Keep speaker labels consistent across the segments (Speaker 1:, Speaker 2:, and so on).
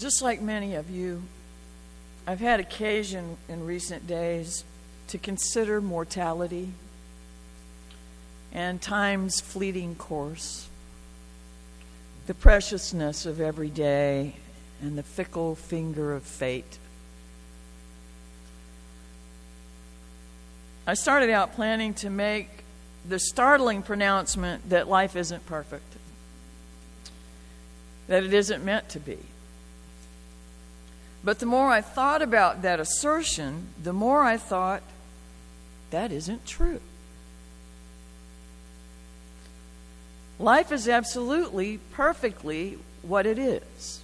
Speaker 1: Just like many of you, I've had occasion in recent days to consider mortality and time's fleeting course, the preciousness of every day, and the fickle finger of fate. I started out planning to make the startling pronouncement that life isn't perfect, that it isn't meant to be. But the more I thought about that assertion, the more I thought that isn't true. Life is absolutely, perfectly what it is.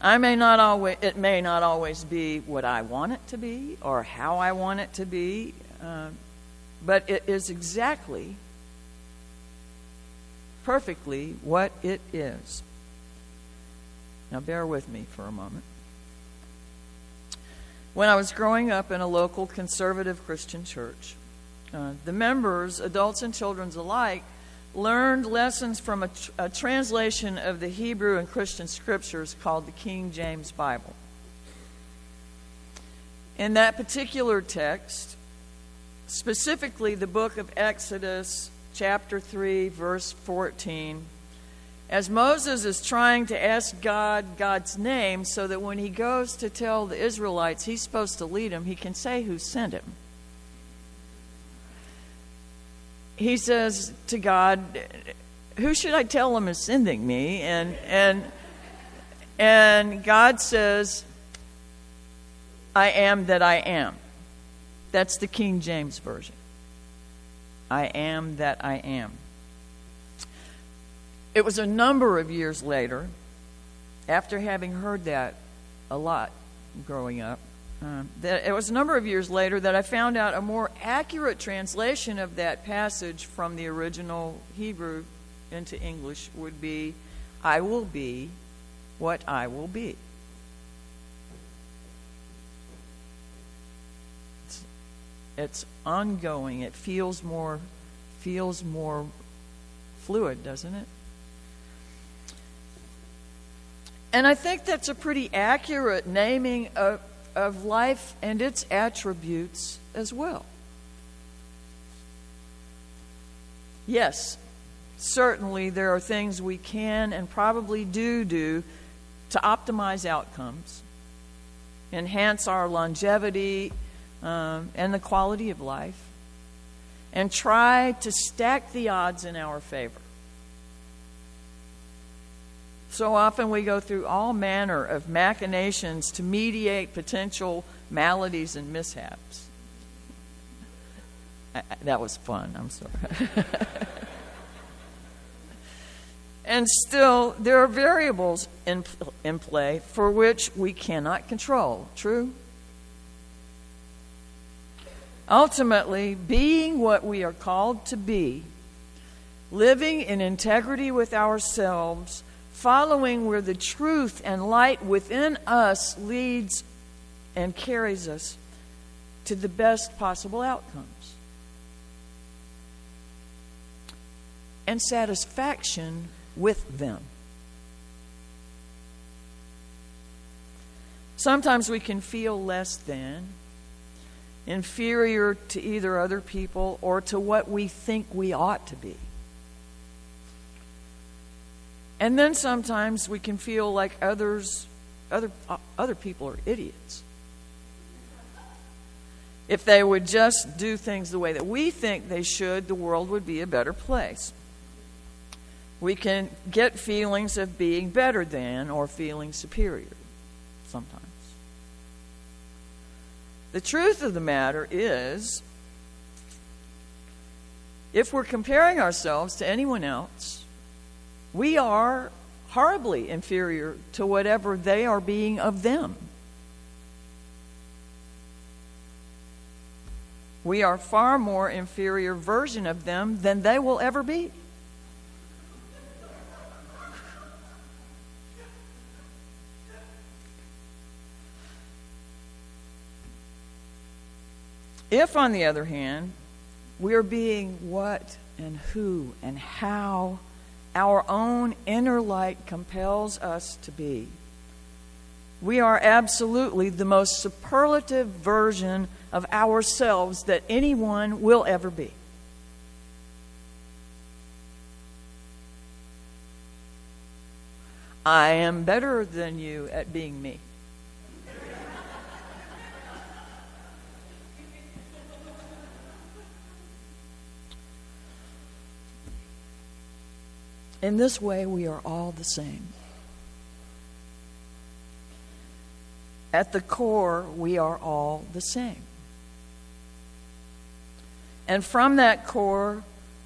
Speaker 1: I may not always, it may not always be what I want it to be or how I want it to be, uh, but it is exactly, perfectly what it is. Now, bear with me for a moment. When I was growing up in a local conservative Christian church, uh, the members, adults and children alike, learned lessons from a, tr- a translation of the Hebrew and Christian scriptures called the King James Bible. In that particular text, specifically the book of Exodus, chapter 3, verse 14, as Moses is trying to ask God God's name so that when he goes to tell the Israelites he's supposed to lead them, he can say who sent him. He says to God, "Who should I tell him is sending me?" And and and God says, "I am that I am." That's the King James version. I am that I am. It was a number of years later, after having heard that a lot growing up, uh, that it was a number of years later that I found out a more accurate translation of that passage from the original Hebrew into English would be I will be what I will be. It's, it's ongoing. It feels more feels more fluid, doesn't it? And I think that's a pretty accurate naming of, of life and its attributes as well. Yes, certainly there are things we can and probably do do to optimize outcomes, enhance our longevity um, and the quality of life, and try to stack the odds in our favor. So often we go through all manner of machinations to mediate potential maladies and mishaps. that was fun, I'm sorry. and still, there are variables in, in play for which we cannot control. True? Ultimately, being what we are called to be, living in integrity with ourselves, following where the truth and light within us leads and carries us to the best possible outcomes. And satisfaction with them. Sometimes we can feel less than, inferior to either other people or to what we think we ought to be. And then sometimes we can feel like others, other, uh, other people are idiots. If they would just do things the way that we think they should, the world would be a better place. We can get feelings of being better than or feeling superior sometimes. The truth of the matter is, if we're comparing ourselves to anyone else, we are horribly inferior to whatever they are being of them. We are far more inferior version of them than they will ever be. If, on the other hand, we are being what and who and how our own inner light compels us to be. We are absolutely the most superlative version of ourselves that anyone will ever be. I am better than you at being me. In this way, we are all the same. At the core, we are all the same. And from that core,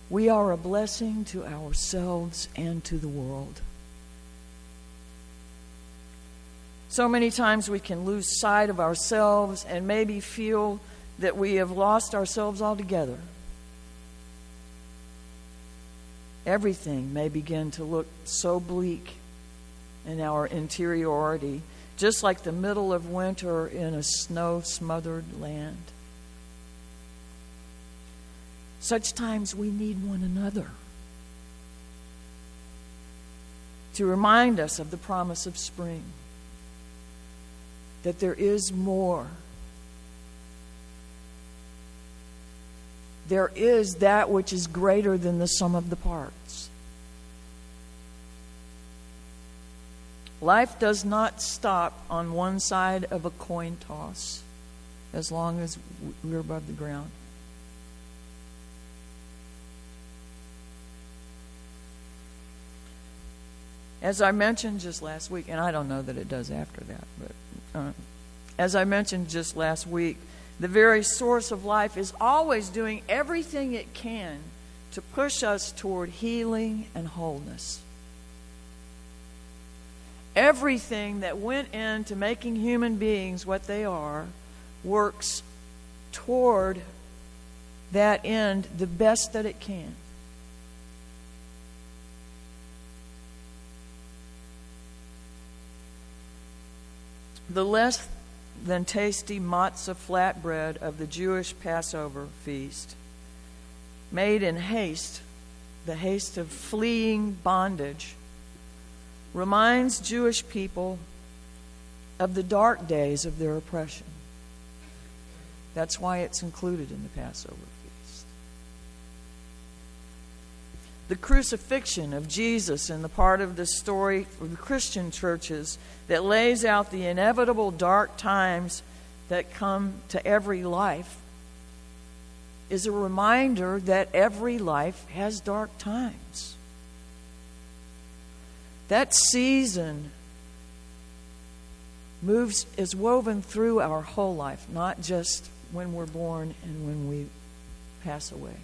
Speaker 1: we are a blessing to ourselves and to the world. So many times we can lose sight of ourselves and maybe feel that we have lost ourselves altogether. Everything may begin to look so bleak in our interiority, just like the middle of winter in a snow smothered land. Such times we need one another to remind us of the promise of spring, that there is more. There is that which is greater than the sum of the parts. Life does not stop on one side of a coin toss as long as we're above the ground. As I mentioned just last week, and I don't know that it does after that, but uh, as I mentioned just last week, the very source of life is always doing everything it can to push us toward healing and wholeness. Everything that went into making human beings what they are works toward that end the best that it can. The less than tasty matzah flatbread of the Jewish Passover feast, made in haste, the haste of fleeing bondage, reminds Jewish people of the dark days of their oppression. That's why it's included in the Passover the crucifixion of Jesus in the part of the story of the Christian churches that lays out the inevitable dark times that come to every life is a reminder that every life has dark times. That season moves is woven through our whole life, not just when we're born and when we pass away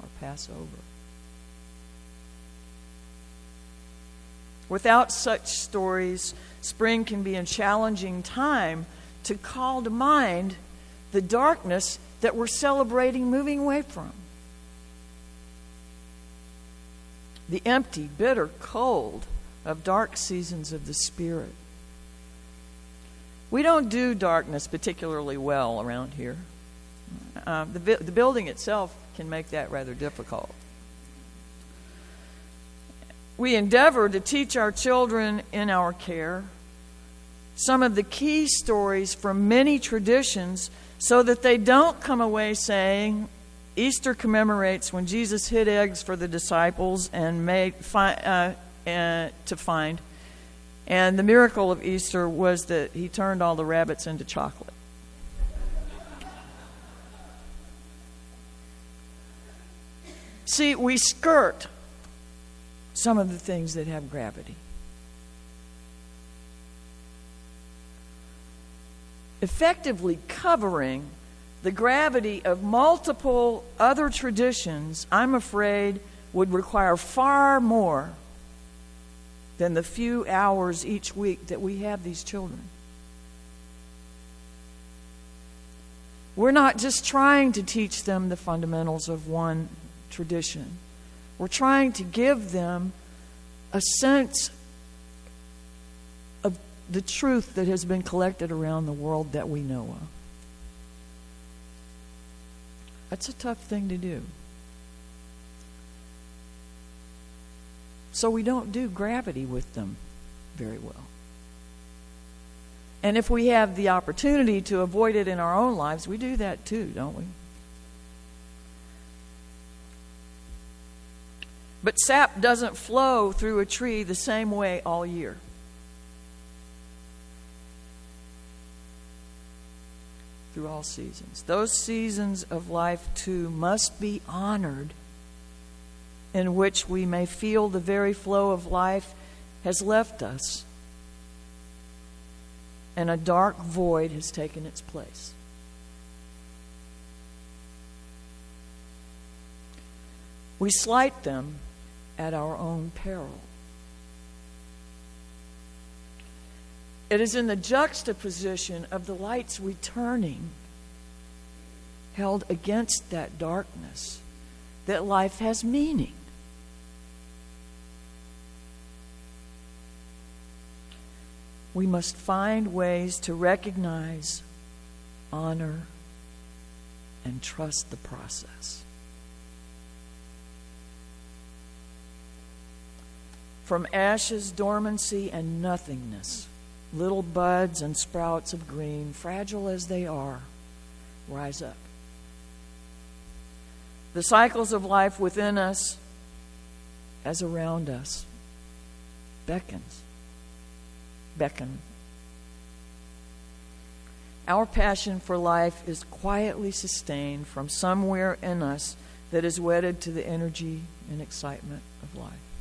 Speaker 1: or pass over. Without such stories, spring can be a challenging time to call to mind the darkness that we're celebrating moving away from. The empty, bitter cold of dark seasons of the Spirit. We don't do darkness particularly well around here. Uh, the, the building itself can make that rather difficult we endeavor to teach our children in our care some of the key stories from many traditions so that they don't come away saying Easter commemorates when Jesus hid eggs for the disciples and made uh, uh, to find, and the miracle of Easter was that he turned all the rabbits into chocolate. See, we skirt some of the things that have gravity. Effectively covering the gravity of multiple other traditions, I'm afraid, would require far more than the few hours each week that we have these children. We're not just trying to teach them the fundamentals of one tradition. We're trying to give them a sense of the truth that has been collected around the world that we know of. That's a tough thing to do. So we don't do gravity with them very well. And if we have the opportunity to avoid it in our own lives, we do that too, don't we? But sap doesn't flow through a tree the same way all year. Through all seasons. Those seasons of life, too, must be honored, in which we may feel the very flow of life has left us and a dark void has taken its place. We slight them at our own peril. It is in the juxtaposition of the lights returning, held against that darkness, that life has meaning. We must find ways to recognize, honor, and trust the process. From ashes, dormancy, and nothingness, little buds and sprouts of green, fragile as they are, rise up. The cycles of life within us, as around us, beckons beckon. Our passion for life is quietly sustained from somewhere in us that is wedded to the energy and excitement of life.